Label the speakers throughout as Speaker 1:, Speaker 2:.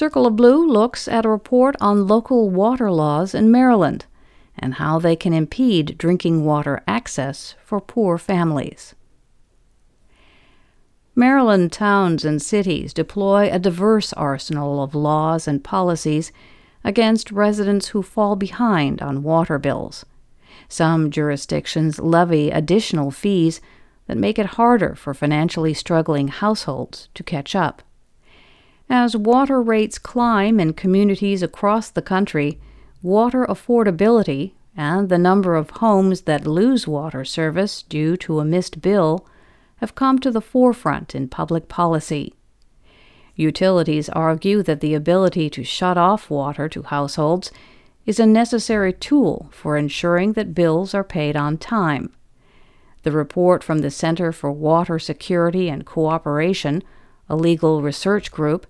Speaker 1: Circle of Blue looks at a report on local water laws in Maryland and how they can impede drinking water access for poor families. Maryland towns and cities deploy a diverse arsenal of laws and policies against residents who fall behind on water bills. Some jurisdictions levy additional fees that make it harder for financially struggling households to catch up. As water rates climb in communities across the country, water affordability and the number of homes that lose water service due to a missed bill have come to the forefront in public policy. Utilities argue that the ability to shut off water to households is a necessary tool for ensuring that bills are paid on time. The report from the Center for Water Security and Cooperation, a legal research group,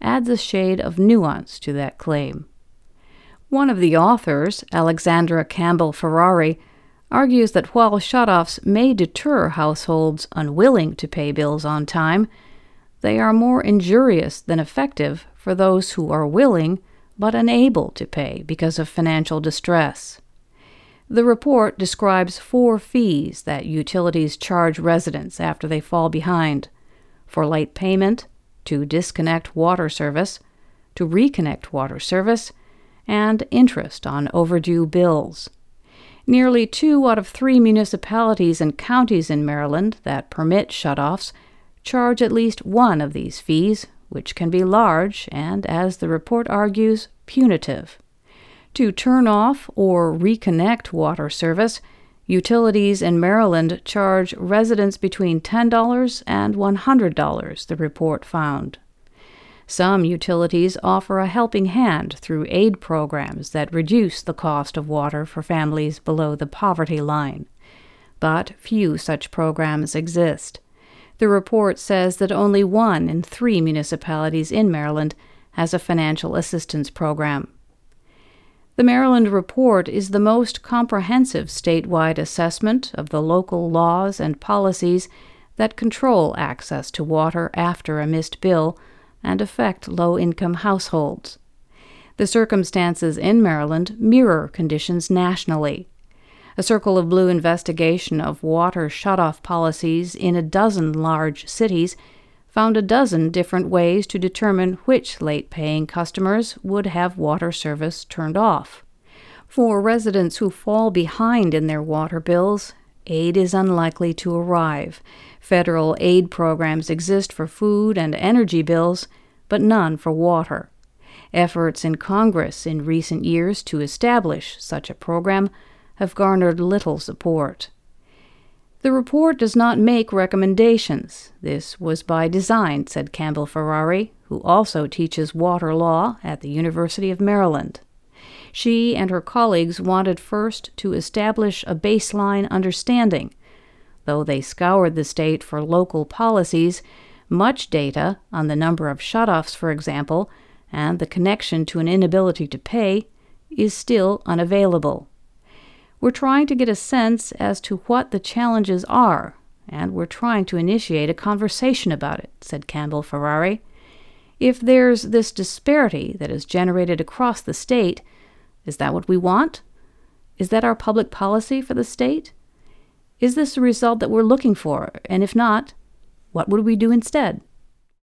Speaker 1: adds a shade of nuance to that claim. One of the authors, Alexandra Campbell Ferrari, argues that while shutoffs may deter households unwilling to pay bills on time, they are more injurious than effective for those who are willing but unable to pay because of financial distress. The report describes four fees that utilities charge residents after they fall behind for late payment, to disconnect water service, to reconnect water service, and interest on overdue bills. Nearly two out of three municipalities and counties in Maryland that permit shutoffs charge at least one of these fees, which can be large and, as the report argues, punitive. To turn off or reconnect water service, utilities in Maryland charge residents between $10 and $100, the report found. Some utilities offer a helping hand through aid programs that reduce the cost of water for families below the poverty line. But few such programs exist. The report says that only one in three municipalities in Maryland has a financial assistance program. The Maryland report is the most comprehensive statewide assessment of the local laws and policies that control access to water after a missed bill and affect low income households. The circumstances in Maryland mirror conditions nationally. A Circle of Blue investigation of water shutoff policies in a dozen large cities found a dozen different ways to determine which late paying customers would have water service turned off. For residents who fall behind in their water bills, aid is unlikely to arrive. Federal aid programs exist for food and energy bills, but none for water. Efforts in Congress in recent years to establish such a program have garnered little support. The report does not make recommendations. This was by design, said Campbell Ferrari, who also teaches water law at the University of Maryland. She and her colleagues wanted first to establish a baseline understanding. Though they scoured the state for local policies, much data on the number of shutoffs, for example, and the connection to an inability to pay is still unavailable. We're trying to get a sense as to what the challenges are, and we're trying to initiate a conversation about it, said Campbell Ferrari. If there's this disparity that is generated across the state, is that what we want? Is that our public policy for the state? Is this the result that we're looking for? And if not, what would we do instead?